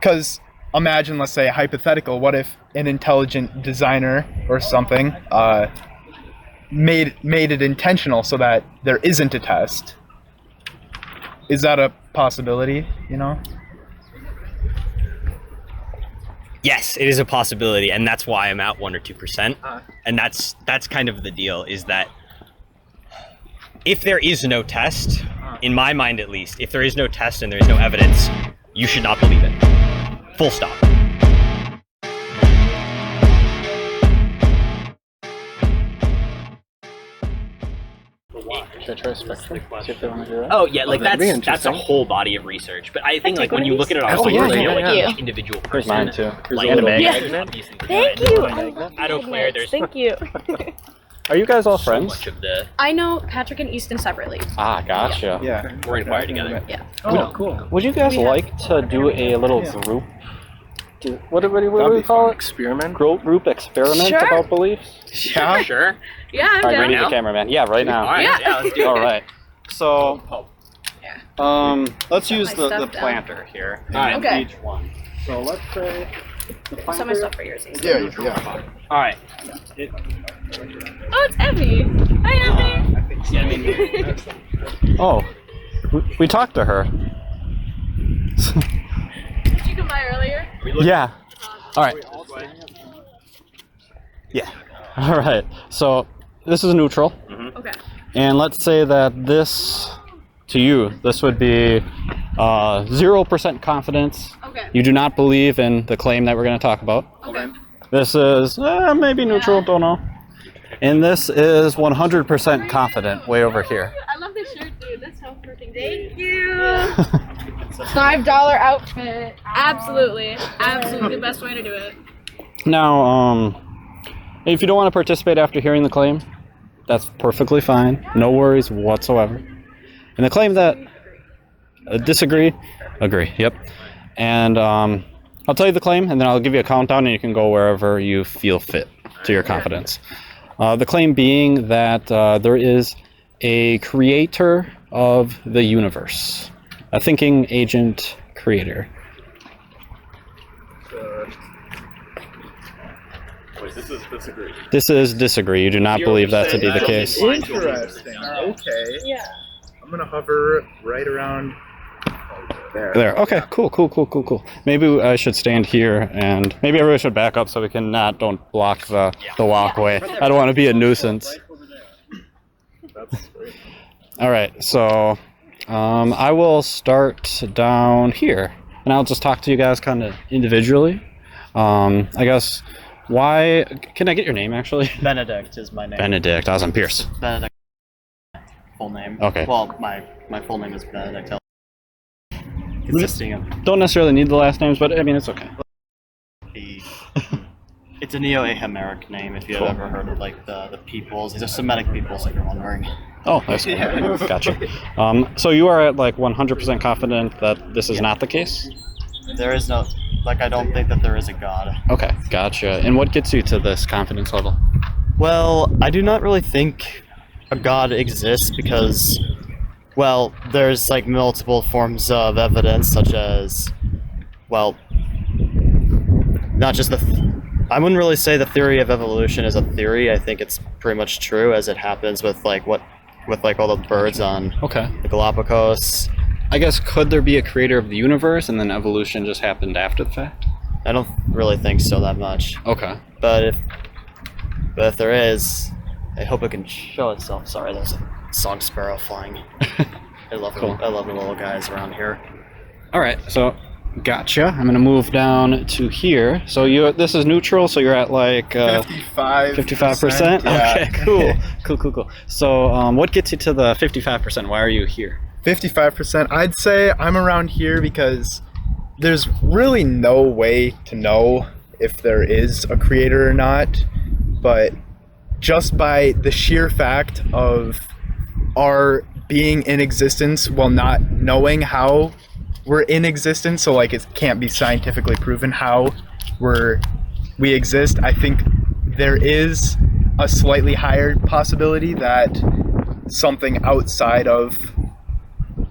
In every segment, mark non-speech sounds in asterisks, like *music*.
because imagine, let's say, hypothetical. What if an intelligent designer or something uh, made made it intentional so that there isn't a test? Is that a possibility? You know. Yes, it is a possibility, and that's why I'm at one or two percent. And that's that's kind of the deal. Is that if there is no test, in my mind at least, if there is no test and there is no evidence, you should not believe it. Full stop. Should try spectrum? See if they want to do that. Oh yeah, like that'd be that's that's a interesting. whole body of research. But I think like when you look at it on Oh, a yeah, whole, yeah, you know, like yeah. each individual Here's person. mine too. Here's Like, a little there's magnet. obviously Thank you. I I love love I don't Claire, magnets. Thank you. *laughs* Are you guys all So friends? much of the I know Patrick and Easton separately. Ah, gotcha. Yeah. we're in choir together. Yeah. Oh, cool. Would you guys We have- like to do a little Yeah. group? Do, what, what, what do That'd we call fun. it? Experiment. Group, group experiment Sure. about beliefs? *laughs* Yeah. Sure. *laughs* Yeah, I'm All right, down. we need now? the cameraman. Yeah, right now. All right. Yeah. Yeah. let's do it. All right. So, Yeah. um, let's Set use my the, the stuff down. planter here. All right. and Okay. Each one. So let's say the Some of my planter. stuff for yours. Easton. Yeah. Yeah. All right. Oh, it's Evie. Hi, Evie. Yeah, I mean, *laughs* Oh, we, we talked to her. Did you come by earlier? yeah. All right. Yeah. All right. So this is neutral. Okay. And let's say that this, to you, this would be uh, 0% confidence. Okay. You do not believe in the claim that we're going to talk about. Okay. This is uh, maybe neutral, don't know. And this is 100% confident, way over here. I love this shirt, dude. That's so freaking Thank you. *laughs* Five dollar outfit. Absolutely. Absolutely the best way to do it. Now, um, if you don't want to participate after hearing the claim, that's perfectly fine. No worries whatsoever. And the claim that uh, disagree, agree. Yep. And um, I'll tell you the claim, and then I'll give you a countdown, and you can go wherever you feel fit to your confidence. Uh, the claim being that uh, there is a creator of the universe, a thinking agent creator. This is disagree. You do not believe that to be the case. Interesting. Okay. Yeah. I'm gonna hover right around there. There. Okay. Cool. Cool. Cool. Cool. Cool. Maybe I should stand here, and maybe everybody should back up so we can not don't block the the walkway. I don't want to be a nuisance. All right. So, um, I will start down here, and I'll just talk to you guys kind of individually. Um, I guess. Why? Can I get your name actually? *laughs* Benedict is my name. Benedict. Awesome. Pierce. Benedict. Full name. Okay. Well, my my full name is Benedict. Don't necessarily need the last names, but I mean it's okay. the. *laughs* It's a Neo-Aramaic name. If you've Cool. ever heard of like the the peoples, these are Semitic peoples. If you're wondering. Oh, I that's *laughs* gotcha. Um, so you are at like 100% confident that this is not the case? There is no like I don't think that there is a god. Okay, gotcha. And what gets you to this confidence level? Well, I do not really think a god exists because, well, there's like multiple forms of evidence, such as, well, not just the. Th- I wouldn't really say the theory of evolution is a theory. I think it's pretty much true as it happens with like what, with like all the birds on Okay. the Galapagos. I guess could there be a creator of the universe and then evolution just happened after the fact? I don't really think so that much. Okay. But if but if there is, I hope it can show itself. Sorry, there's a song sparrow flying. *laughs* I love Cool. I love the little guys around here. All right. So gotcha. I'm going to move down to here. So you this is neutral, so you're at like uh 55. 55%? Yeah. Okay, *laughs* cool. Cool, cool, cool. So um, what gets you to the 55%? Why are you here? 55%. I'd say I'm around here because there's really no way to know if there is a creator or not. But just by the sheer fact of our being in existence while not knowing how we're in existence, so like it can't be scientifically proven how we're we exist, I think there is a slightly higher possibility that something outside of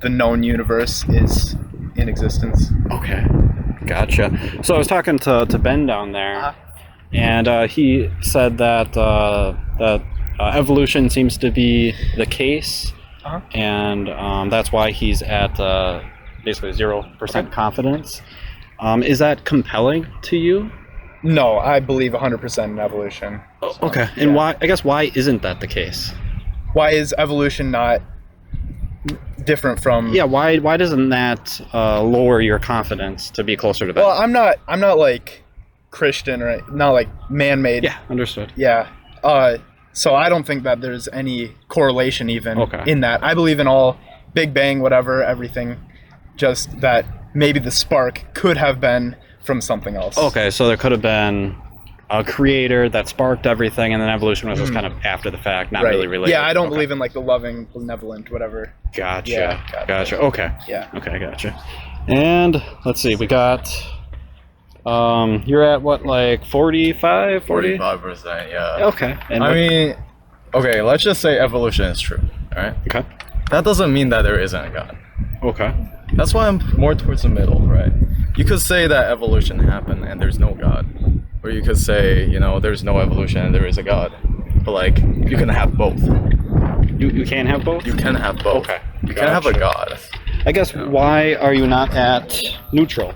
the known universe is in existence. Okay. Gotcha. So I was talking to, to Ben down there, Uh-huh. and uh, he said that uh, that uh, evolution seems to be the case, Uh-huh. and um, that's why he's at uh, basically zero percent confidence. Um, is that compelling to you? No, I believe 100% in evolution. Okay. And yeah. why? I guess why isn't that the case? Why is evolution not different from? Yeah. Why? Why doesn't that uh, lower your confidence to be closer to that? Well, I'm not. I'm not like Christian right? not like man-made. yeah. Understood. Yeah. Uh, so I don't think that there's any correlation even Okay. in that. I believe in all Big Bang, whatever, everything. Just that maybe the spark could have been from something else. Okay, so there could have been a creator that sparked everything, and then evolution was just mm-hmm. kind of after the fact, not. Right. really related. Yeah, I don't Okay. believe in like the loving, benevolent, whatever. Gotcha. Yeah, gotcha. gotcha. Okay. Yeah. Okay, gotcha. And let's see, we got. Um, you're at what, like 45, 40? Forty-five percent, yeah. Okay. And I what- mean, okay, let's just say evolution is true. All right. okay. That doesn't mean that there isn't a god. Okay. That's why I'm more towards the middle, right? You could say that evolution happened and there's no god, or you could say, you know, there's no evolution and there is a god. But like, you can have both. You, you can have both? You can have both. Okay. You can have a Gotcha. god. I guess why are you not at neutral?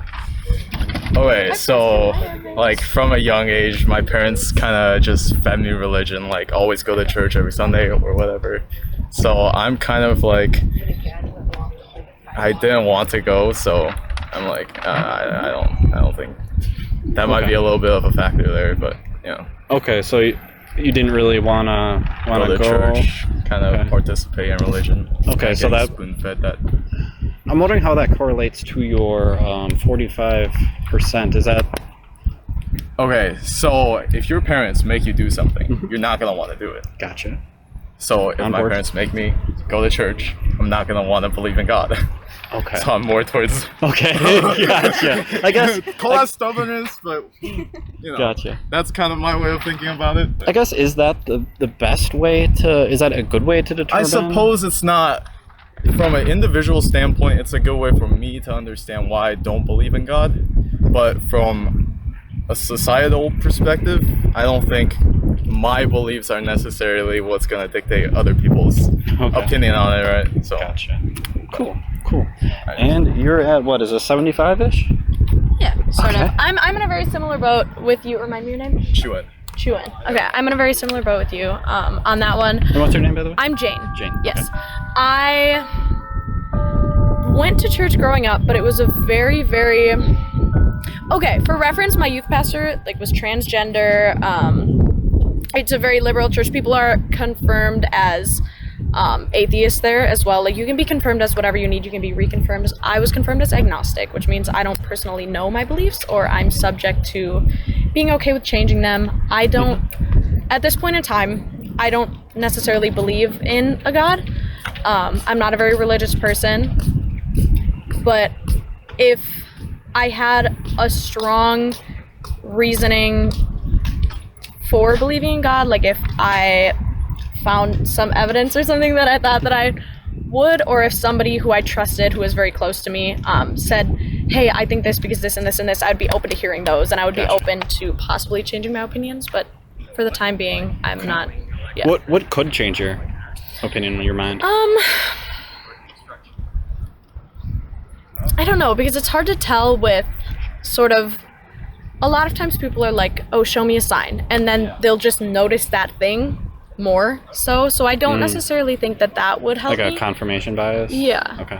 Okay, so like from a young age, my parents kind of just fed me religion, like always go to church every Sunday or whatever. So I'm kind of like, I didn't want to go, so I'm like, uh, I, I don't, I don't think that might Okay. be a little bit of a factor there, but yeah. Okay, so you, you didn't really wanna wanna go go. church, kind of Okay. participate in religion. Okay, so that- spoon fed that. I'm wondering how that correlates to your um, 45%. Is that Okay, so if your parents make you do something, Mm-hmm. you're not gonna want to do it. gotcha? So if On my board. parents make me go to church, I'm not gonna want to believe in God. *laughs* Okay. so I'm more towards. *laughs* Okay, *laughs* gotcha. I guess. Call I, that stubbornness, but you know, gotcha. that's kind of my way of thinking about it. I guess is that the the best way to? Is that a good way to determine? I suppose it's not. From an individual standpoint, it's a good way for me to understand why I don't believe in God. But from a societal perspective, I don't think my beliefs are necessarily what's gonna dictate other people's Okay. opinion on it, right? So Gotcha. Cool. Cool. And you're at what is it, 75-ish? Yeah, sort Okay. of. I'm, I'm in a very similar boat with you. Remind me your name? chew it. Chuan. Okay, I'm in a very similar boat with you um, on that one. And what's your name, by the way? I'm Jane. Jane. Yes. I went to church growing up, but it was a very, very okay. For reference, my youth pastor like was transgender. Um, it's a very liberal church. People are confirmed as um, atheists there as well. Like you can be confirmed as whatever you need. You can be reconfirmed. I was confirmed as agnostic, which means I don't personally know my beliefs, or I'm subject to being okay with changing them. I don't. At this point in time, I don't necessarily believe in a god. Um, I'm not a very religious person, but if I had a strong reasoning for believing in God, like if I found some evidence or something that I thought that I would, or if somebody who I trusted, who was very close to me, um, said, "Hey, I think this because this and this and this," I'd be open to hearing those, and I would be open to possibly changing my opinions. But for the time being, I'm not. Yeah. What what could change your opinion in your mind? Um, I don't know because it's hard to tell with sort of. A lot of times people are like, "Oh, show me a sign," and then they'll just notice that thing more. So, so I don't Mm. necessarily think that that would help like a me. confirmation bias? yeah, Okay.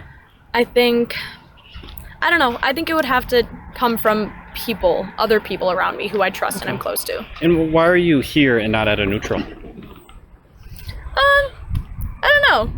I think. I don't know. I think it would have to come from people, other people around me who I trust and I'm close to. Um, And why are you here and not at a neutral? Don't know.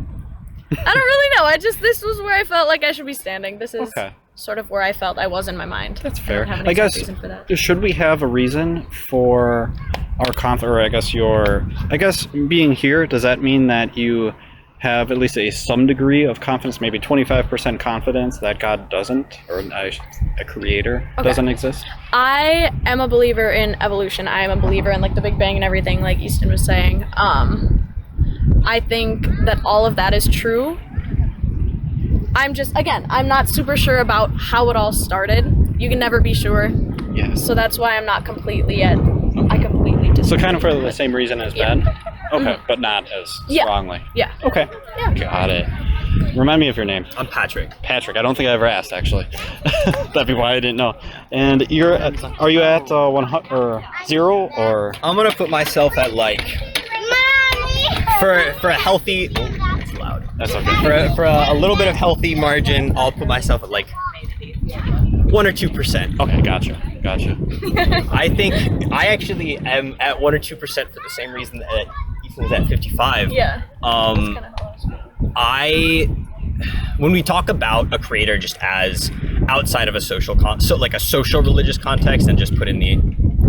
I don't really know. I just this was where I felt like I should be standing. This is Okay. sort of where I felt I was in my mind. That's I fair. an I guess reason for that. should we have a reason for our conf or I guess your I guess being here, does that mean that you have at least a some degree of confidence, maybe 25% confidence that God doesn't or I a creator Okay. doesn't exist? I am a believer in evolution. I am a believer in like the Big Bang and everything, like Easton was saying. Um, I think that all of that is true. I'm just again, I'm not super sure about how it all started. you can never be sure. Yes. So that's why I'm not completely yet. I completely disagree. So kind of for the same reason as Yeah. Ben. Okay, but not as Yeah. strongly. Yeah. Okay. Yeah. Got it. Remind me of your name. I'm Patrick. Patrick. I don't think I ever asked actually. *laughs* That'd be why I didn't know. And you're at, are you at uh, one hu- or zero or I'm gonna put myself at like for for a healthy. Oh, it's loud. that's okay. For a, for a, a little bit of healthy margin, I'll put myself at like one or two percent. Okay, gotcha, gotcha. *laughs* I think I actually am at one or two percent for the same reason that Ethan Ethan's at fifty-five. Yeah. Um, I when we talk about a creator just as outside of a social con so like a social religious context and just put in the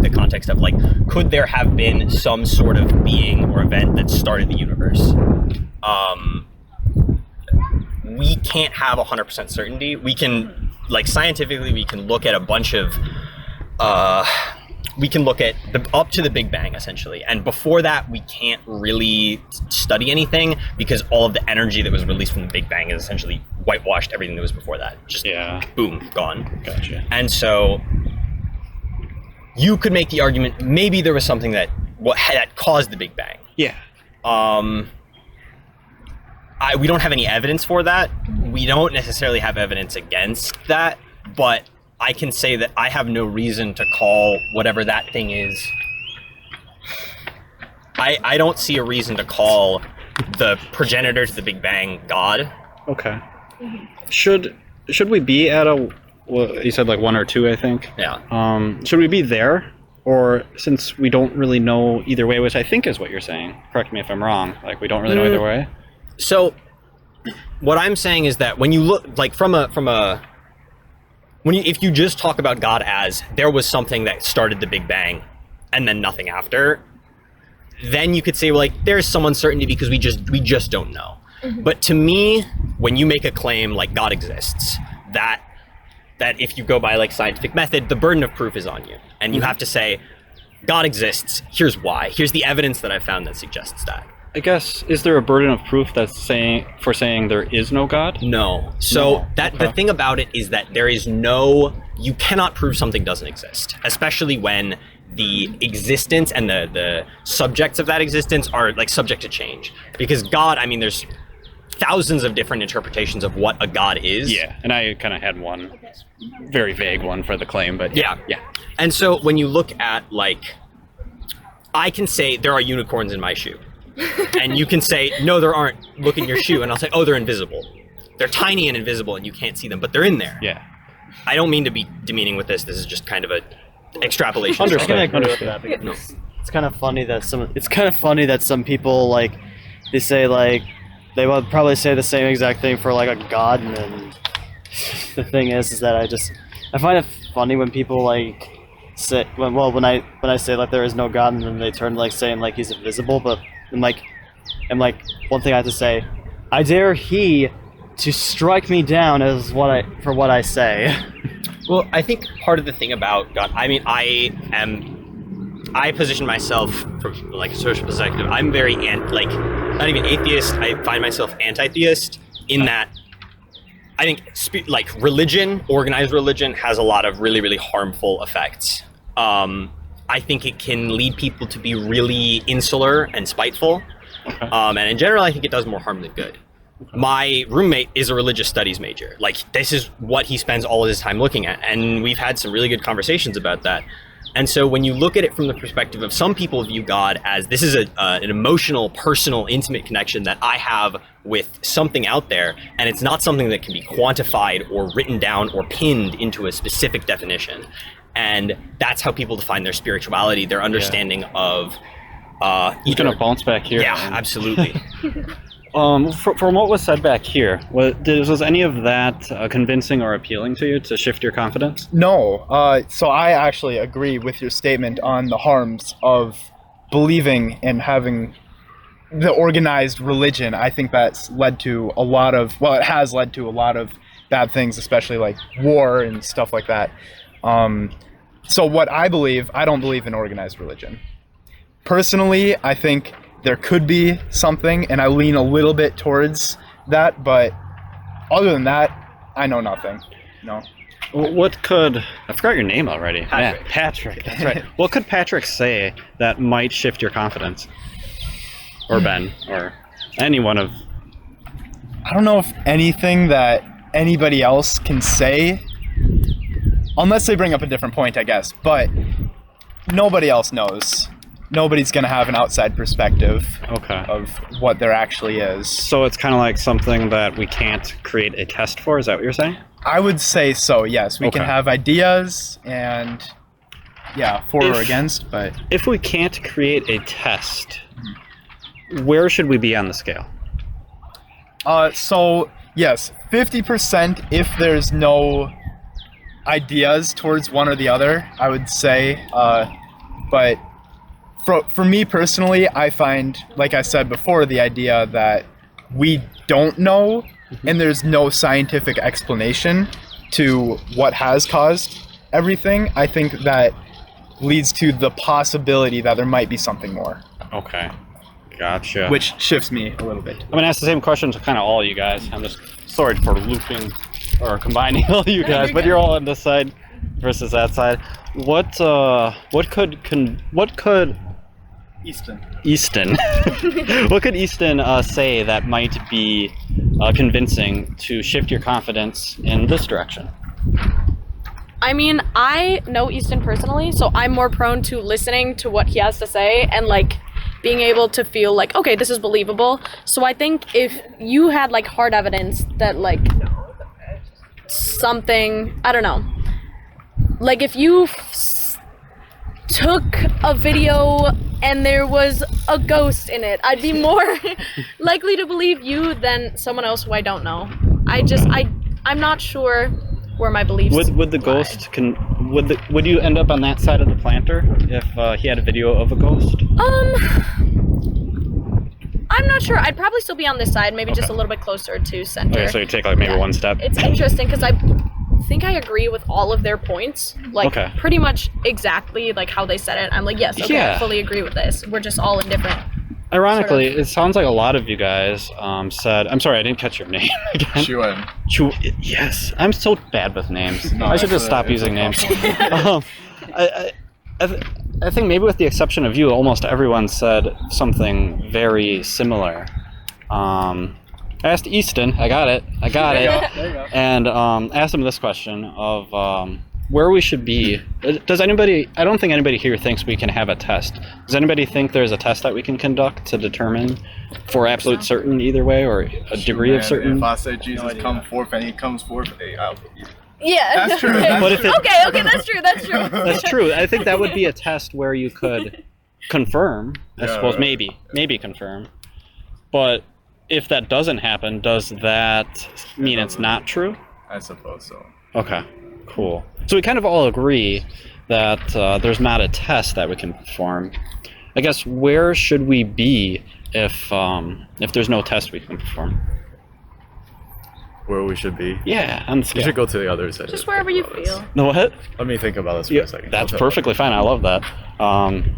the context of like could there have been some sort of being or event that started the universe? Um we can't have 100% certainty. We can like scientifically we can look at a bunch of uh we can look at the up to the big bang essentially. And before that we can't really study anything because all of the energy that was released from the big bang is essentially whitewashed everything that was before that. Just Yeah, boom gone. Gotcha. and so you could make the argument maybe there was something that what that caused the big bang Yeah. um I, we don't have any evidence for that. We don't necessarily have evidence against that, but I can say that I have no reason to call whatever that thing is. I, I don't see a reason to call the progenitor to the Big Bang God. Okay. Should should we be at a? Well, you said like one or two, I think. Yeah. Um, should we be there, or since we don't really know either way, which I think is what you're saying. Correct me if I'm wrong. Like we don't really know Mm. either way. So what I'm saying is that when you look like from a from a when you if you just talk about God as there was something that started the Big Bang and then nothing after, then you could say well, like there's some uncertainty because we just we just don't know. But to me, when you make a claim like God exists, that that if you go by like scientific method, the burden of proof is on you, and you mm-hmm. have to say God exists. Here's why. Here's the evidence that I found that suggests that. I guess is there a burden of proof that's saying for saying there is no God? No. So No. that the thing about it is that there is no you cannot prove something doesn't exist, especially when the existence and the the subjects of that existence are like subject to change. Because God, I mean there's thousands of different interpretations of what a god is. Yeah, and I kind of had one very vague one for the claim, but Yeah. yeah. And so when you look at like I can say there are unicorns in my shoe. *laughs* and you can say no there aren't. Look in your shoe and I'll say oh they're invisible. They're tiny and invisible and you can't see them, but they're in there. Yeah. I don't mean to be demeaning with this. This is just kind of a extrapolation. I can agree with that because it's, it's kind of funny that some it's kind of funny that some people like they say like they would probably say the same exact thing for like a god and the thing is is that I just I find it funny when people like say when, well when I when I say like there is no god and then they turn like saying like he's invisible but I'm like I'm like one thing I have to say I dare he to strike me down as what I for what I say. *laughs* Well, I think part of the thing about God, I mean, I am, I position myself from like a social perspective. I'm very ant, like, not even atheist. I find myself anti-theist in that I think like religion, organized religion, has a lot of really, really harmful effects. Um, I think it can lead people to be really insular and spiteful. Um, and in general, I think it does more harm than good. My roommate is a religious studies major. Like, this is what he spends all of his time looking at. And we've had some really good conversations about that. And so when you look at it from the perspective of some people view God as this is a, uh, an emotional, personal, intimate connection that I have with something out there, and it's not something that can be quantified or written down or pinned into a specific definition. And that's how people define their spirituality, their understanding of uh, He's either- gonna bounce back here. yeah, absolutely. *laughs* Um, fr- from what was said back here, was, did, was any of that uh, convincing or appealing to you to shift your confidence? No. Uh, so I actually agree with your statement on the harms of believing and having the organized religion. I think that's led to a lot of, well, it has led to a lot of bad things, especially like war and stuff like that. Um, so, what I believe, I don't believe in organized religion. Personally, I think there could be something, and I lean a little bit towards that, but other than that, I know nothing. No. what could I forgot your name already? Patrick. Man, Patrick. That's right. *laughs* what could Patrick say that might shift your confidence? Or Ben, or any one of I don't know if anything that anybody else can say, unless they bring up a different point, I guess. But nobody else knows. Nobody's gonna have an outside perspective Okay. of what there actually is. So it's kind of like something that we can't create a test for. Is that what you're saying? I would say so. Yes, we can have ideas and yeah, for or against, but If we can't create a test, where should we be on the scale? Uh, so yes, fifty percent if there's no ideas towards one or the other. I would say, uh, but for for me personally, I find, like I said before, the idea that we don't know and there's no scientific explanation to what has caused everything. I think that leads to the possibility that there might be something more, Okay. Gotcha. which shifts me a little bit. I'm gonna ask the same question to kind of all you guys. I'm just sorry for looping or combining *laughs* all you guys, but you're all on this side versus that side. What uh, what could con- what could Easton. Easton *laughs* what could Easton uh, say that might be uh, convincing to shift your confidence in this direction? I mean, I know Easton personally, so I'm more prone to listening to what he has to say and like being able to feel like, okay, this is believable. So I think if you had like hard evidence that like something, I don't know, like if you f- took a video and there was a ghost in it, I'd be *laughs* more *laughs* likely to believe you than someone else who I don't know. I just, I, I'm not sure where my beliefs. Would would the lie. ghost can would the would you end up on that side of the planter if uh, he had a video of a ghost? Um, I'm not sure. I'd probably still be on this side, maybe just a little bit closer to center. Okay, so you take like maybe Yeah. one step. It's interesting because I think I agree with all of their points, like Okay. pretty much exactly like how they said it. I'm like, yes, okay, I fully agree with this. We're just all in different. Ironically, sort of- it sounds like a lot of you guys um, said. I'm sorry, I didn't catch your name *laughs* again. Chuen. Chu- yes, I'm so bad with names. *laughs* No, I should just a- stop using names. *laughs* um, I, I, I, th- I think maybe with the exception of you, almost everyone said something very similar. Um, I asked Easton. I got it. I got it. *laughs* There you go. and um, asked him this question of um, where we should be. Does anybody? I don't think anybody here thinks we can have a test. Does anybody think there's a test that we can conduct to determine for absolute certain either way or a degree of Man, certain? If I say Jesus come forth and he comes forth, hey, I'll believe. Yeah. That's true, okay. *laughs* that's But if it- okay, okay, that's true. That's true. *laughs* That's true. I think that would be a test where you could confirm. I Yeah, suppose right. maybe, maybe confirm. But if that doesn't happen, does that mean it's not true? I suppose so. Okay, cool. So we kind of all agree that uh, there's not a test that we can perform. I guess where should we be if um, if there's no test we can perform? Where we should be. Yeah, on the You scale. should go to the other side. Just wherever you feel. No what? Let me think about this for Yeah, a second. that's I'll tell you. perfectly fine. I love that. Um,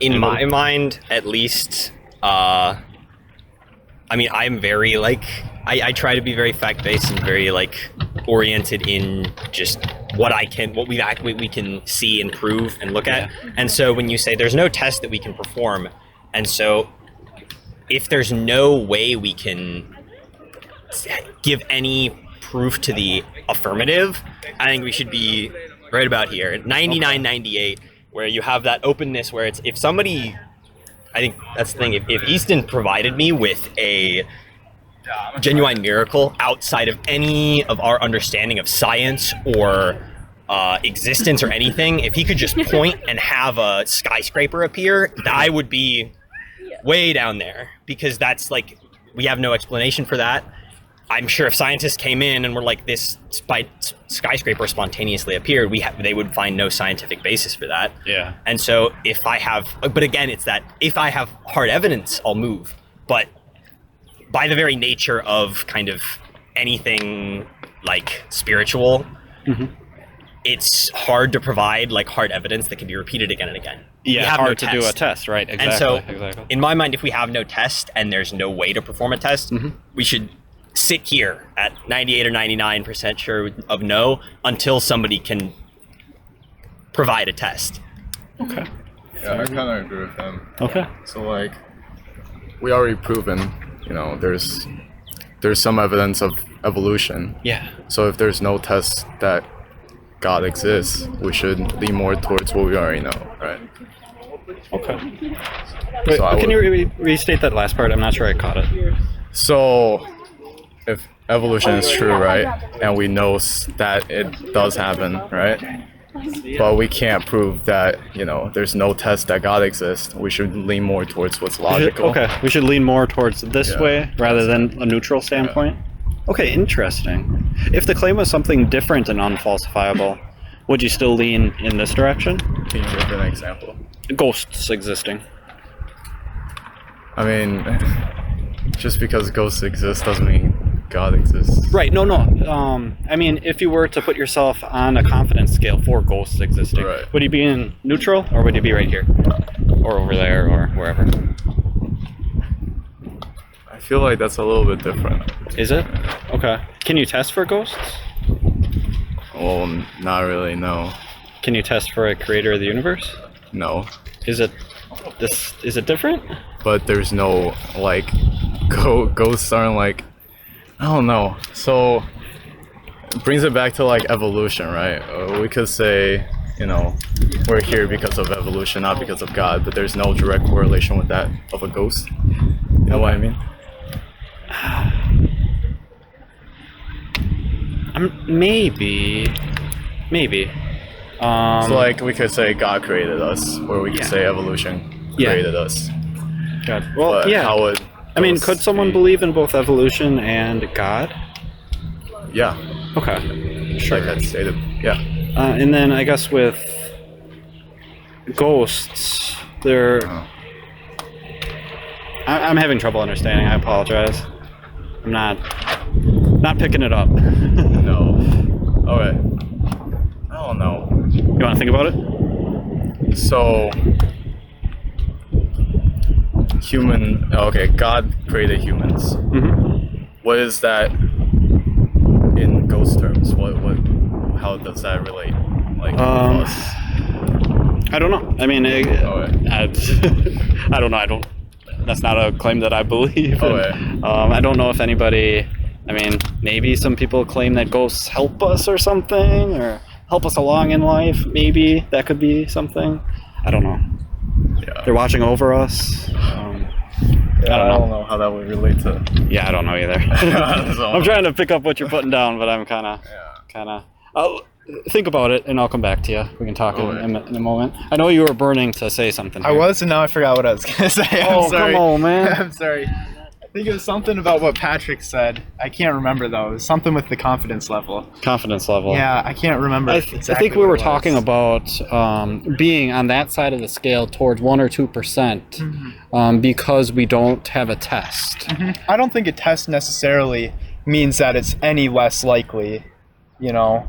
in my mind at least uh i mean i'm very like i, I try to be very fact-based and very like oriented in just what i can what we act we, we can see and prove and look at. And so when you say there's no test that we can perform and so if there's no way we can give any proof to the affirmative, I think we should be right about here, 99, 98, where you have that openness where it's if somebody, I think that's the thing. If, if Easton provided me with a genuine miracle outside of any of our understanding of science or uh, existence or anything, if he could just *laughs* point and have a skyscraper appear, I would be way down there because that's like we have no explanation for that. I'm sure if scientists came in and were like this spy- skyscraper spontaneously appeared, we ha- they would find no scientific basis for that. yeah. And so if I have, but again, it's that if I have hard evidence, I'll move. But by the very nature of kind of anything like spiritual, it's hard to provide like hard evidence that can be repeated again and again. Yeah, have no hard to do a test. test, right? Exactly. And so, exactly. in my mind, if we have no test and there's no way to perform a test, Mm-hmm. we should sit here at 98 or 99% sure of no until somebody can provide a test. Okay. Yeah, I kind of agree with him. Okay. So like, we already proven, you know, there's there's some evidence of evolution. Yeah. So if there's no test that God exists, we should lean more towards what we already know, right? Okay. Wait, So can would- you re- restate that last part? I'm not sure I caught it. So if evolution is true, right, and we know that it does happen, right? But we can't prove that, you know, there's no test that God exists. We should lean more towards what's We should- logical. okay, we should lean more towards this Yeah. way rather than a neutral standpoint. Okay, interesting. If the claim was something different and unfalsifiable, would you still lean in this direction? Can you give an example? Ghosts existing. I mean, *laughs* just because ghosts exist doesn't mean God exists. Right. No. No. Um. I mean, if you were to put yourself on a confidence scale for ghosts existing, Right. would you be in neutral or would you be right here, or over there, or wherever? I feel like that's a little bit different. Is it? Okay. Can you test for ghosts? Well, n- not really, no. Can you test for a creator of the universe? No. Is it this? Is it different? But there's no, like, *laughs* go- ghosts aren't like, I don't know. So, it brings it back to, like, evolution, right? Uh, we could say, you know, we're here because of evolution, not because of God, but there's no direct correlation with that of a ghost. You know what I mean? *sighs* Um, maybe, maybe. Um, So, like, we could say God created us, or we could Yeah. say evolution Yeah. created us. God. Well, But yeah. how would I mean, could someone be- believe in both evolution and God? Yeah, Okay, sure. like I stated. Yeah. Uh, and then I guess with ghosts, they're. Uh, I- I'm having trouble understanding. I apologize. I'm not not picking it up. *laughs* no. Okay. I don't know. You want to think about it? So, human. Okay, God created humans. Mm-hmm. What is that in ghost terms? What what? How does that relate? Like Um, us? I don't know. I mean, it. I, *laughs* I don't know. I don't. That's not a claim that I believe. Um, I don't know if anybody. I mean, maybe some people claim that ghosts help us or something, or help us along in life. Maybe that could be something. I don't know. Yeah. They're watching over us. Um, Yeah, I don't know. how that would relate to. yeah, I don't know either. *laughs* So- *laughs* I'm trying to pick up what you're putting down, but I'm kind of, *laughs* Yeah. kind of. I'll think about it, and I'll come back to you. We can talk in, Alright. in, a- in a moment. I know you were burning to say something. I was, and now I forgot what I was gonna say. I'm Oh, sorry. come on, man. I'm sorry. I think it was something about what Patrick said. I can't remember though. It was something with the confidence level. confidence level. Yeah, I can't remember. I, th- I think we were talking about um, being on that side of the scale towards one or two percent Mm-hmm. um, because we don't have a test. I don't think a test necessarily means that it's any less likely, you know,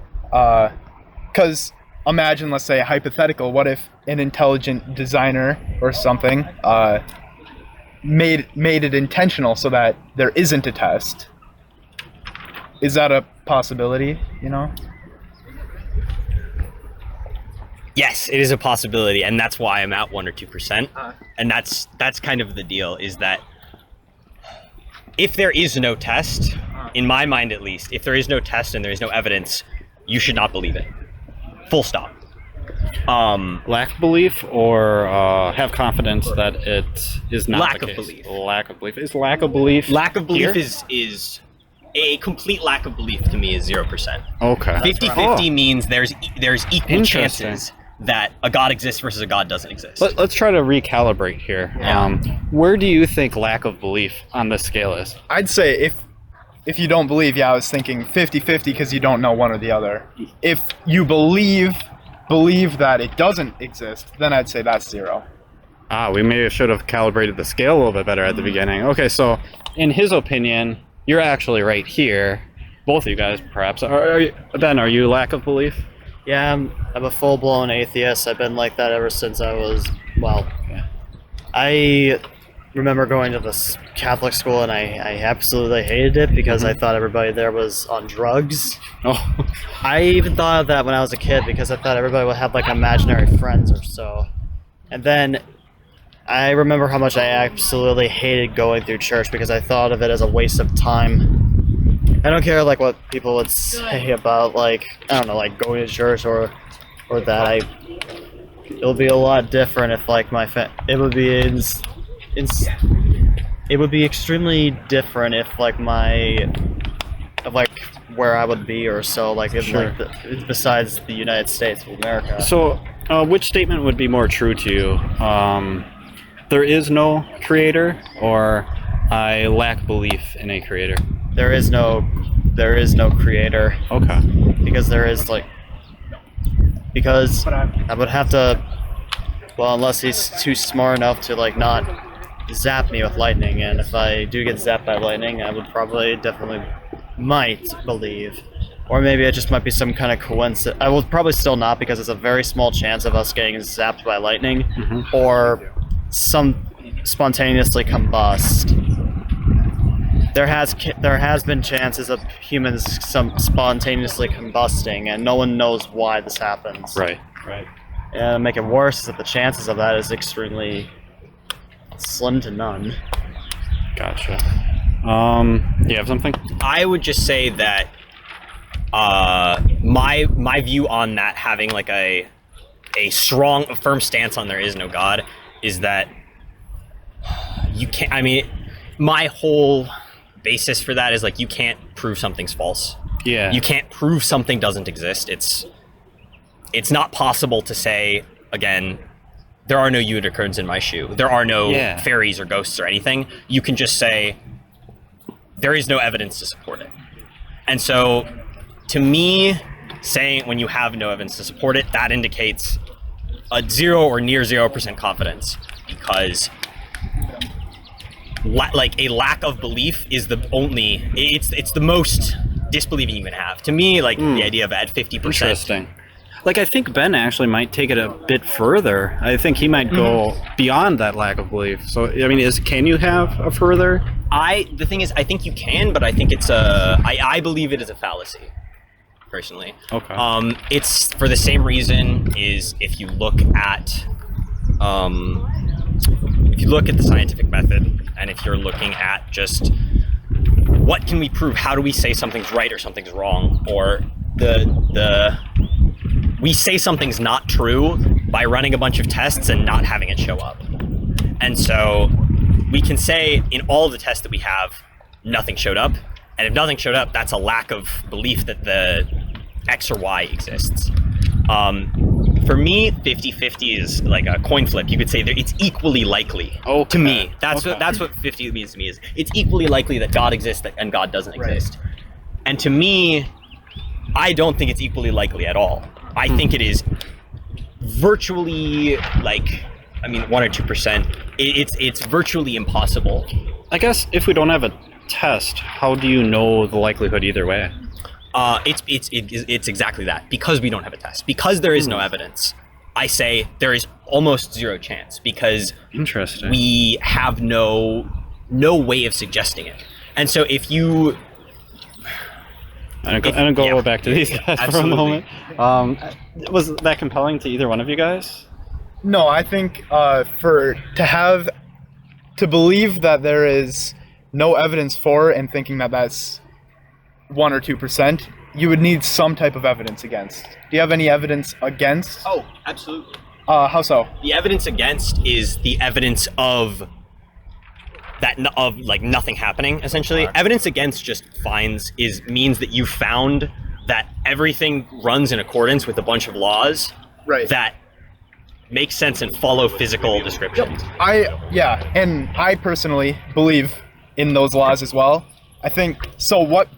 because imagine, let's say, a hypothetical. What if an intelligent designer or something uh, made made it intentional so that there isn't a test? Is that a possibility? You know. Yes, it is a possibility, and that's why I'm at one or two percent. Uh. And that's that's kind of the deal. Is that if there is no test, in my mind at least, if there is no test and there is no evidence, you should not believe it. Full stop. Um, Lack of belief or uh, have confidence that it is not Lack the of case? belief. Lack of belief is lack of belief. lack of belief here? is is a complete lack of belief to me is zero percent. okay. 50-50 means there's e- there's equal Interesting. chances that a god exists versus a god doesn't exist. Let, us try to recalibrate here. Yeah. Um, where do you think lack of belief on this scale is? I'd say if if you don't believe, yeah, I was thinking 50-50 because you don't know one or the other. If you believe believe that it doesn't exist, then I'd say that's zero. Ah, we maybe should have calibrated the scale a little bit better at the beginning. Okay, so in his opinion, you're actually right here. Both of you guys, perhaps. Are, are you, ben, are you lack of belief? Yeah, I'm, I'm a full blown atheist. I've been like that ever since I was, well, Yeah. I remember going to this Catholic school and I, I absolutely hated it because Mm-hmm. I thought everybody there was on drugs. Oh, *laughs* I even thought of that when I was a kid because I thought everybody would have like imaginary friends or so. And then I remember how much I absolutely hated going through church because I thought of it as a waste of time. I don't care like what people would say about like I don't know like going to church or or that I it'll be a lot different if like my fa- it would be ins- ins- it would be extremely different if like my like where I would be or so like in Sure. like the, besides the United States of America. so uh, which statement would be more true to you? Um, there is no creator, or I lack belief in a creator. there is no there is no creator Okay. because there is like because I would have to well unless he's too smart enough to like not zap me with lightning and if I do get zapped by lightning I would probably definitely might believe or maybe it just might be some kind of coincidence I will probably still not because it's a very small chance of us getting zapped by lightning Mhm. or some spontaneously combust there has ca- there has been chances of humans some spontaneously combusting, and no one knows why this happens. Right. Right. And make it worse is that the chances of that is extremely slim to none. Gotcha. Um, you have something? I would just say that uh, my my view on that having like a a strong, a firm stance on there is no God is that you can't. I mean, my whole basis for that is like you can't prove something's false. Yeah. You can't prove something doesn't exist. It's it's not possible to say again. There are no unicorns in my shoe. There are no Yeah. fairies or ghosts or anything. You can just say there is no evidence to support it. And so, to me, saying when you have no evidence to support it, that indicates a zero or near zero percent confidence because, la- like, a lack of belief is the only. It's it's the most disbelieving you can have. To me, like the hmm. idea of at fifty percent. Interesting. Like I think Ben actually might take it a bit further. I think he might go beyond that lack of belief. So I mean, is can you have a further? I the thing is, I think you can, but I think it's a. I I believe it is a fallacy. Personally. Okay. Um, it's for the same reason. Is if you look at, um, if you look at the scientific method, and if you're looking at just what can we prove? How do we say something's right or something's wrong? Or the the we say something's not true by running a bunch of tests and not having it show up. And so we can say in all the tests that we have, nothing showed up. And if nothing showed up, that's a lack of belief that the X or Y exists. Um, for me, 50 50 is like a coin flip. You could say that it's equally likely. Okay. To me, that's Okay. what that's what 50 means to me is it's equally likely that God exists and God doesn't Right. exist. And to me, I don't think it's equally likely at all. I think it is virtually like I mean one or two percent. It's it's virtually impossible. I guess if we don't have a test, how do you know the likelihood either way? Uh, it's it's it, it's exactly that because we don't have a test because there is no evidence. I say there is almost zero chance because Interesting. we have no no way of suggesting it. And so if you and go, if- and go yeah. back to these guys for a moment. Um, was that compelling to either one of you guys? No, I think uh, for to have to believe that there is no evidence for and thinking that that's one or two percent, you would need some type of evidence against. Do you have any evidence against? oh absolutely Uh, how so? the evidence against is the evidence of that n- of like nothing happening essentially evidence against just finds is means that you found that everything runs in accordance with a bunch of laws Right. that make sense and follow physical descriptions I yeah, and I personally believe in those laws as well. I think so. What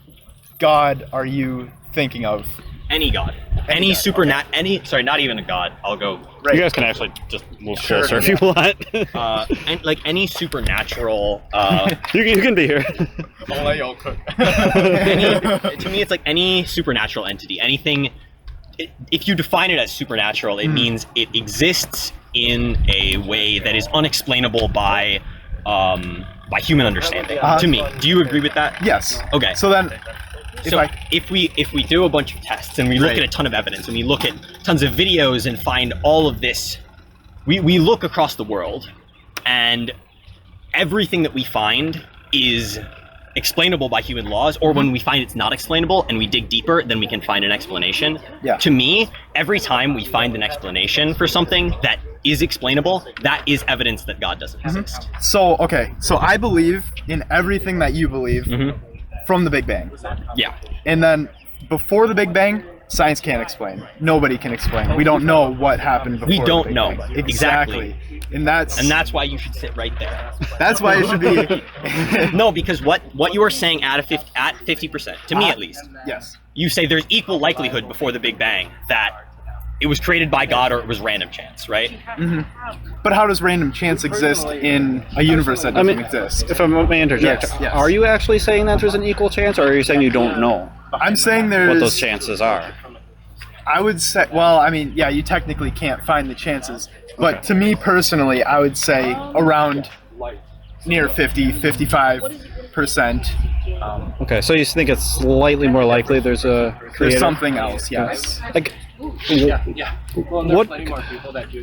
God are you thinking of? Any god any, god, supernat any sorry not even a god i'll go You guys can actually just move Sure. closer if you want. uh and like any supernatural uh *laughs* you, can- you can be here. *laughs* I'll let y'all cook. *laughs* any, to me, it's like any supernatural entity. Anything. It, if you define it as supernatural, it means it exists in a way that is unexplainable by um, by human understanding. Uh-huh. To me, do you agree with that? Yes. Okay. So then, if so I if we if we do a bunch of tests and we look Right. at a ton of evidence and we look at tons of videos and find all of this, we, we look across the world and everything that we find is explainable by human laws or when we find it's not explainable and we dig deeper then we can find an explanation Yeah. to me every time we find an explanation for something that is explainable that is evidence that god doesn't Mm-hmm. exist so okay, so I believe in everything that you believe Mhm. From the Big Bang, yeah and then before the Big Bang, science can't explain. Nobody can explain. We don't know what happened before. We don't know. Bang. Exactly. And that's and that's why you should sit right there that's why it should be. *laughs* no because what what you are saying at a 50 at 50% to me uh-huh. at least yes. you say there's equal likelihood before the Big Bang that it was created by God or it was random chance, right? But how does random chance exist in a universe that doesn't mean, exist? if I may interject, Yes, yes. are you actually saying that there's an equal chance, or are you saying you don't know I'm saying there's. what those chances are? I would say, well, I mean, yeah, you technically can't find the chances. But to me personally, I would say around near 50, 55%. Um, Okay, so you think it's slightly more likely there's a creator? there's something else, yes. Like, what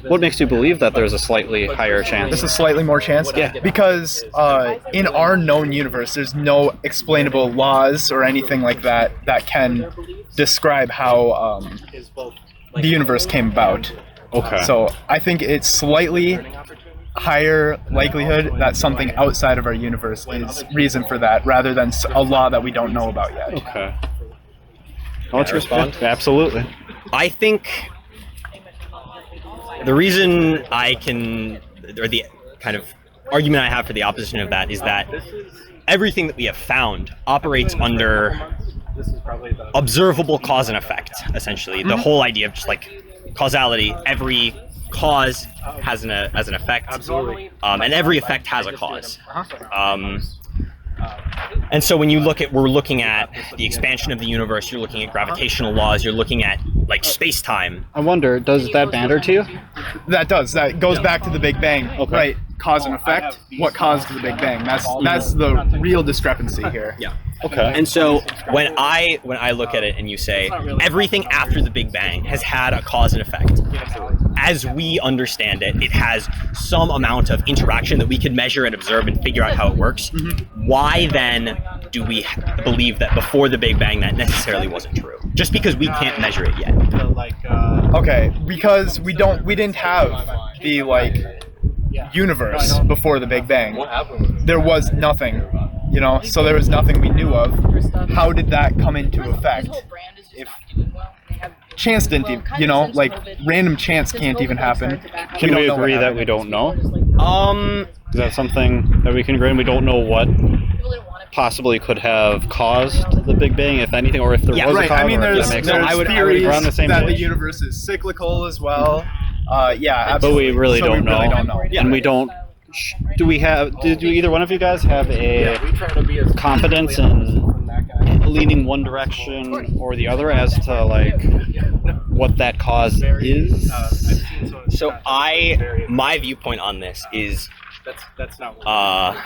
what makes you believe that there's a slightly higher chance? This is slightly more chance. Yeah. Because uh, in our known universe, there's no explainable laws or anything like that that can describe how um, the universe came about. okay. So I think it's slightly higher likelihood that something outside of our universe is reason for that, rather than s- a law that we don't know about yet. okay. I'll respond. Absolutely. I think the reason I can, or the kind of argument I have for the opposition of that is that everything that we have found operates under observable cause and effect, essentially. The whole idea of just like causality, every cause has an, has an effect. Absolutely. Um, and every effect has a cause. Um, and so when you look at, we're looking at the expansion of the universe, you're looking at gravitational laws, you're looking at like space time. I wonder, does that matter to you? That does. That goes back to the Big Bang, Okay. right? Cause and effect. What caused the Big Bang? That's that's the real discrepancy *laughs* here. Yeah. Okay. And so when I when I look at it and you say everything after the Big Bang has had a cause and effect, as we understand it, it has some amount of interaction that we can measure and observe and figure out how it works. Why then do we believe that before the Big Bang that necessarily wasn't true? Just because we can't measure it yet. Okay, because we don't we didn't have the like universe before the Big Bang. There was nothing, you know. So there was nothing we knew of. How did that come into effect? If chance didn't, even, you know, like random chance can't even happen. Can we agree that we don't know? Um, Is that something that we can agree on? We don't know what possibly could have caused the Big Bang, if anything, or if there Yeah, was Right. a cause. I mean, or if there's, that makes there's sense. I would- I would theories agree. On the same that the universe is cyclical as well. Uh, yeah, but we really So don't we really know. don't know. And we don't. sh- Do we have? Do, do either one of you guys have a confidence in leaning one direction or the other as to like what that cause is? so I my viewpoint on this is that's that's not. uh,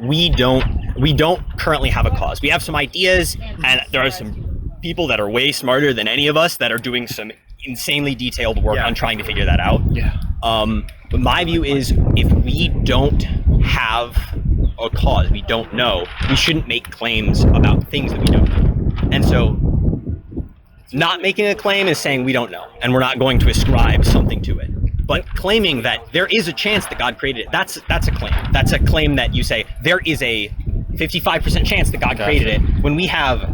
we don't we don't currently have a cause. We have some ideas, and there are some people that are way smarter than any of us that are doing some insanely detailed work Yeah. on trying to figure that out. Yeah. Um, but my view is if we don't have a cause, we don't know, we shouldn't make claims about things that we don't know. And so, not making a claim is saying we don't know, and we're not going to ascribe something to it. But claiming that there is a chance that God created it, that's that's a claim. That's a claim that you say there is a 55% chance that God created it when we have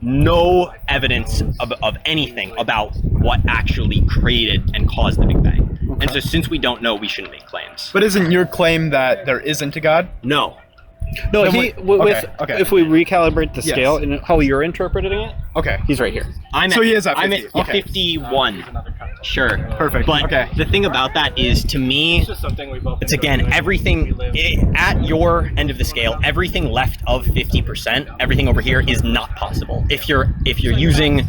no evidence of, of anything about what actually created and caused the Big Bang. And so, since we don't know, we shouldn't make claims. But isn't your claim that there isn't a God? No. No, Then he we- with okay, okay. if we recalibrate the Yes. scale and how you're interpreting it, Okay. he's right here. I'm So at, he is at I'm 50, at okay. 51. Sure. Perfect, But okay. the thing about that is, to me, it's again everything i at your end of the scale. Everything left of 50%, everything over here is not possible. If you're if you're using,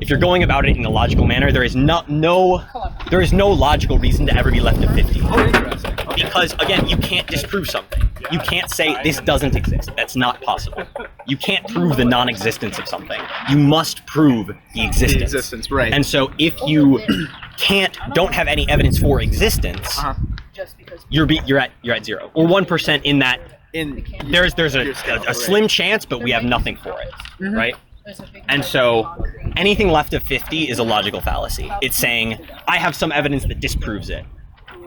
if you're going about it in a logical manner, there is not no, there is no logical reason to ever be left of 50. because again, you can't disprove something. You can't say this doesn't exist. That's not possible. You can't prove the non-existence of something. You must prove the existence. The existence, right. And so if you can't don't have any evidence for existence, Uh-huh. you're be, you're at you're at zero or one percent in that in there's there's a, a, a slim chance, but we have nothing for it, right? And so anything left of 50 is a logical fallacy. It's saying I have some evidence that disproves it.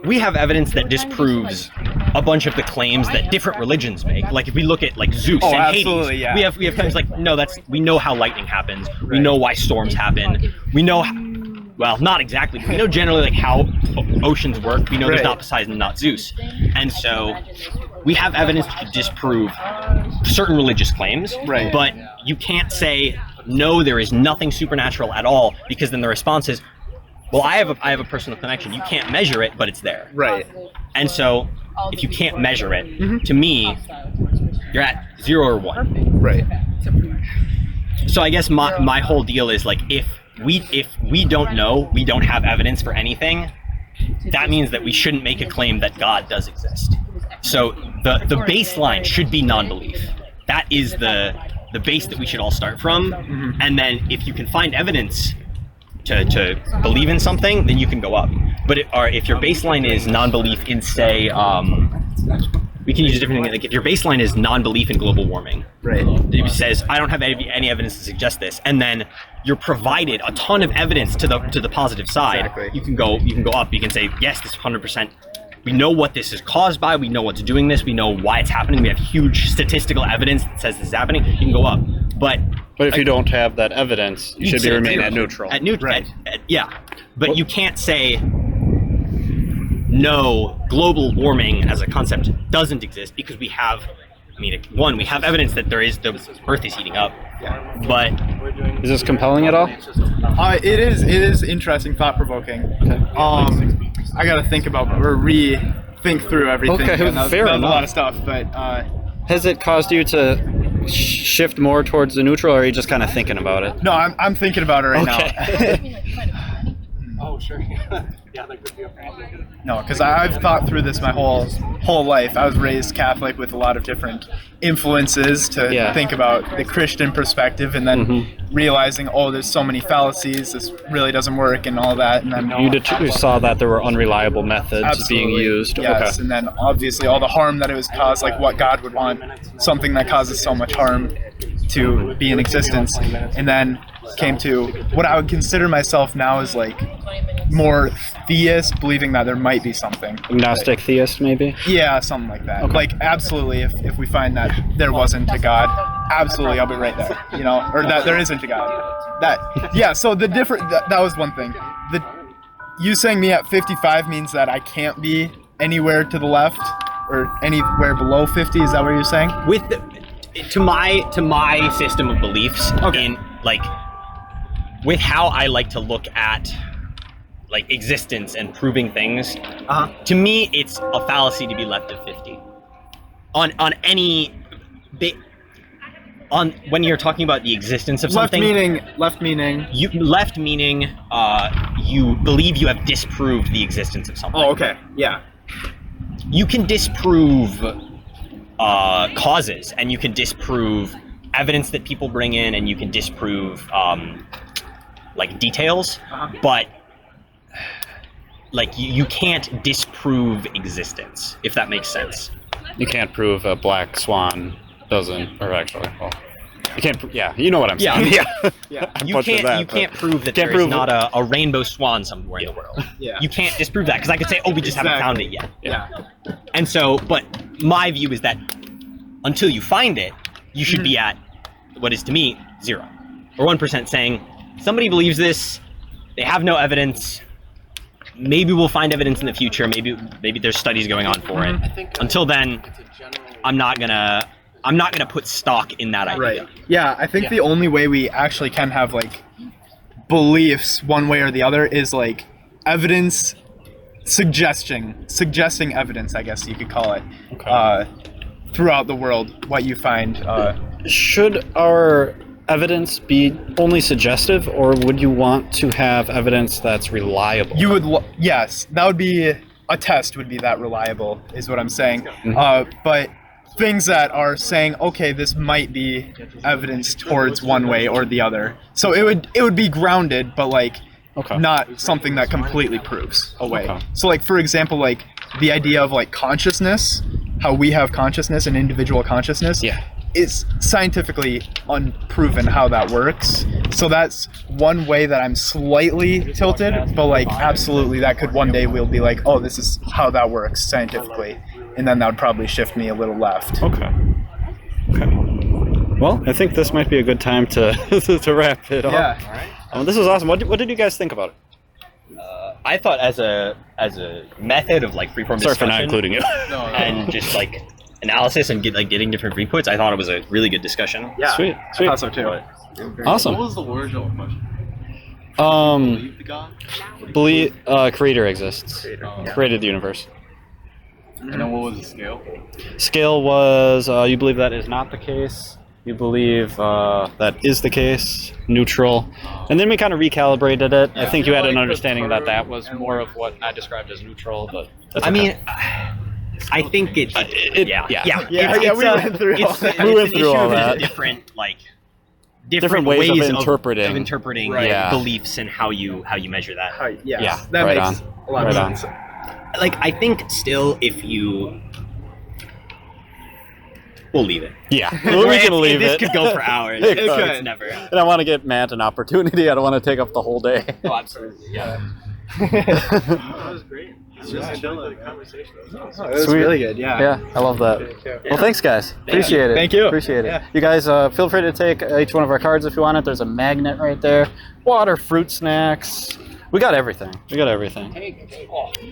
We have evidence that disproves a bunch of the claims that different religions make. Like if we look at like Zeus Oh, and Hades, yeah. we have we have claims like no, that's we know how lightning happens. We know why storms happen. We know. Well, not exactly. We know generally like how oceans work. We know there's Right. not Poseidon, not Zeus, and so we have evidence to disprove certain religious claims. Right. But you can't say no, there is nothing supernatural at all, because then the response is, well, I have a, I have a personal connection. You can't measure it, but it's there. right. And so, if you can't measure it, mm-hmm. to me, you're at zero or one. Right. So I guess my my whole deal is like if we if we don't know, we don't have evidence for anything, that means that we shouldn't make a claim that God does exist. So the the baseline should be non-belief. That is the the base that we should all start from. Mm-hmm. And then if you can find evidence to, to believe in something, then you can go up. But it, or if your baseline is non-belief in say um, we can use a different thing. Like if your baseline is non-belief in global warming, Right. it says I don't have any, any evidence to suggest this, and then you're provided a ton of evidence to the to the positive side. Exactly. You can go you can go up. You can say yes, this 100. percent We know what this is caused by. We know what's doing this. We know why it's happening. We have huge statistical evidence that says this is happening. You can go up, but But if you don't have that evidence, you should be say remain zero. at neutral. At neutral, yeah. But you can't say no. Global warming as a concept doesn't exist because we have. I mean, one, we have evidence that there is the Earth is heating up, Yeah. but Is this compelling at all? Uh, it is. It is interesting, thought provoking. Um, I got to think about or rethink through everything. Okay, and that- fair that was a lot of stuff, but uh, Has it caused you to sh- shift more towards the neutral, or are you just kind of thinking about it? no, I'm, I'm thinking about it right now Okay. *laughs* now. *laughs* No, because I've thought through this my whole whole life. I was raised Catholic with a lot of different influences to Yeah. think about the Christian perspective, and then Mm-hmm. realizing, oh, there's so many fallacies. This really doesn't work, and all that. And then You, you saw that there were unreliable methods being used. Yes, Okay. and then obviously all the harm that it was caused, like what God would want, something that causes so much harm to be in existence, and then came to what I would consider myself now as like more theist, believing that there might be something. Agnostic theist, maybe? Yeah, something like that. Like absolutely, if, if we find that there wasn't a God, absolutely, I'll be right there. You know, or that there isn't a God. That yeah. So the different that, that was one thing. The you saying me at 55 means that I can't be anywhere to the left or anywhere below 50. Is that what you're saying? with the, to my to my system of beliefs Okay. in like with how I like to look at like existence and proving things. Uh-huh. To me, it's a fallacy to be left of fifty. On on any, ba- on when you're talking about the existence of something. Left something. meaning left meaning. you left meaning uh, you believe you have disproved the existence of something. Oh, okay. Yeah. you can disprove uh, causes and you can disprove evidence that people bring in and you can disprove um, like details Uh-huh. but like you, you can't disprove existence if that makes sense You can't prove a black swan doesn't, or actually, well, you can't. Pr- yeah, you know what I'm saying. *laughs* Yeah, Yeah. *laughs* I you can't that, you can't prove that Can't there is prove- not a, a rainbow swan somewhere in the world *laughs* Yeah. you can't disprove that because i could say oh we just haven't found it yet Yeah. And so, but my view is that until you find it, you should be Mm-hmm. at what is to me zero or 1% saying somebody believes this, they have no evidence. Maybe we'll find evidence in the future. Maybe maybe there's studies going on for Mm-hmm. it. Until then, I'm not gonna I'm not gonna put stock in that idea. Right. Yeah, I think Yeah. the only way we actually can have like beliefs one way or the other is like evidence suggesting suggesting evidence, I guess you could call it. Okay. Uh, throughout the world, what you find. Uh, Should our evidence be only suggestive, or would you want to have evidence that's reliable? you would, lo- yes, that would be a test would be that reliable, is what I'm saying. Uh, but things that are saying, okay, this might be evidence towards one way or the other. So it would it would be grounded, but like Okay. not something that completely proves a way. Okay. So like for example, like the idea of like consciousness, how we have consciousness and individual consciousness. Yeah. Is scientifically unproven how that works. So that's one way that I'm slightly tilted, but like absolutely that could one day we'll be like, oh, this is how that works scientifically. And then that would probably shift me a little left. Okay. Okay. Well, I think this might be a good time to *laughs* to wrap it up. Yeah. Um, this was awesome. What did, what did you guys think about it? I thought as a as a method of like freeform Sorry for not including you. *laughs* and just like analysis and get like getting different viewpoints, I thought it was a really good discussion. Yeah. Sweet, I sweet. thought so too. Awesome. What was the original question? Um, Believe the God? believe uh, creator exists. Oh. Created the universe. And then what was the scale? Scale was uh, you believe that is not the case. You believe uh, that is the case. Neutral, and then we kind of recalibrated it. I think you had an understanding that that was more of what I described as neutral, but that's I okay. mean, I think it. Uh, it- yeah, yeah. yeah, Yeah, It's- yeah, it's we a- went through all it's, that. it's We went through all that. Different like. Different ways of interpreting. of interpreting Right. Yeah. beliefs and how you how you measure that. Hi- yes, Yeah, that right makes on. a lot Right of on. sense. Like I think still, if you, we'll leave it. yeah, *laughs* we can leave this it. This could go for hours. *laughs* It It's- could. It's never. and I want to get Matt an opportunity. I don't want to take up the whole day. Oh, absolutely. Yeah. *laughs* Oh, it was Sweet. really good. Yeah. Yeah, I love that. Well, thanks, guys. Appreciate it. Thank you. Appreciate it. Yeah. You guys, uh, feel free to take each one of our cards if you want it. There's a magnet right there. Water, fruit snacks. We got everything. We got everything.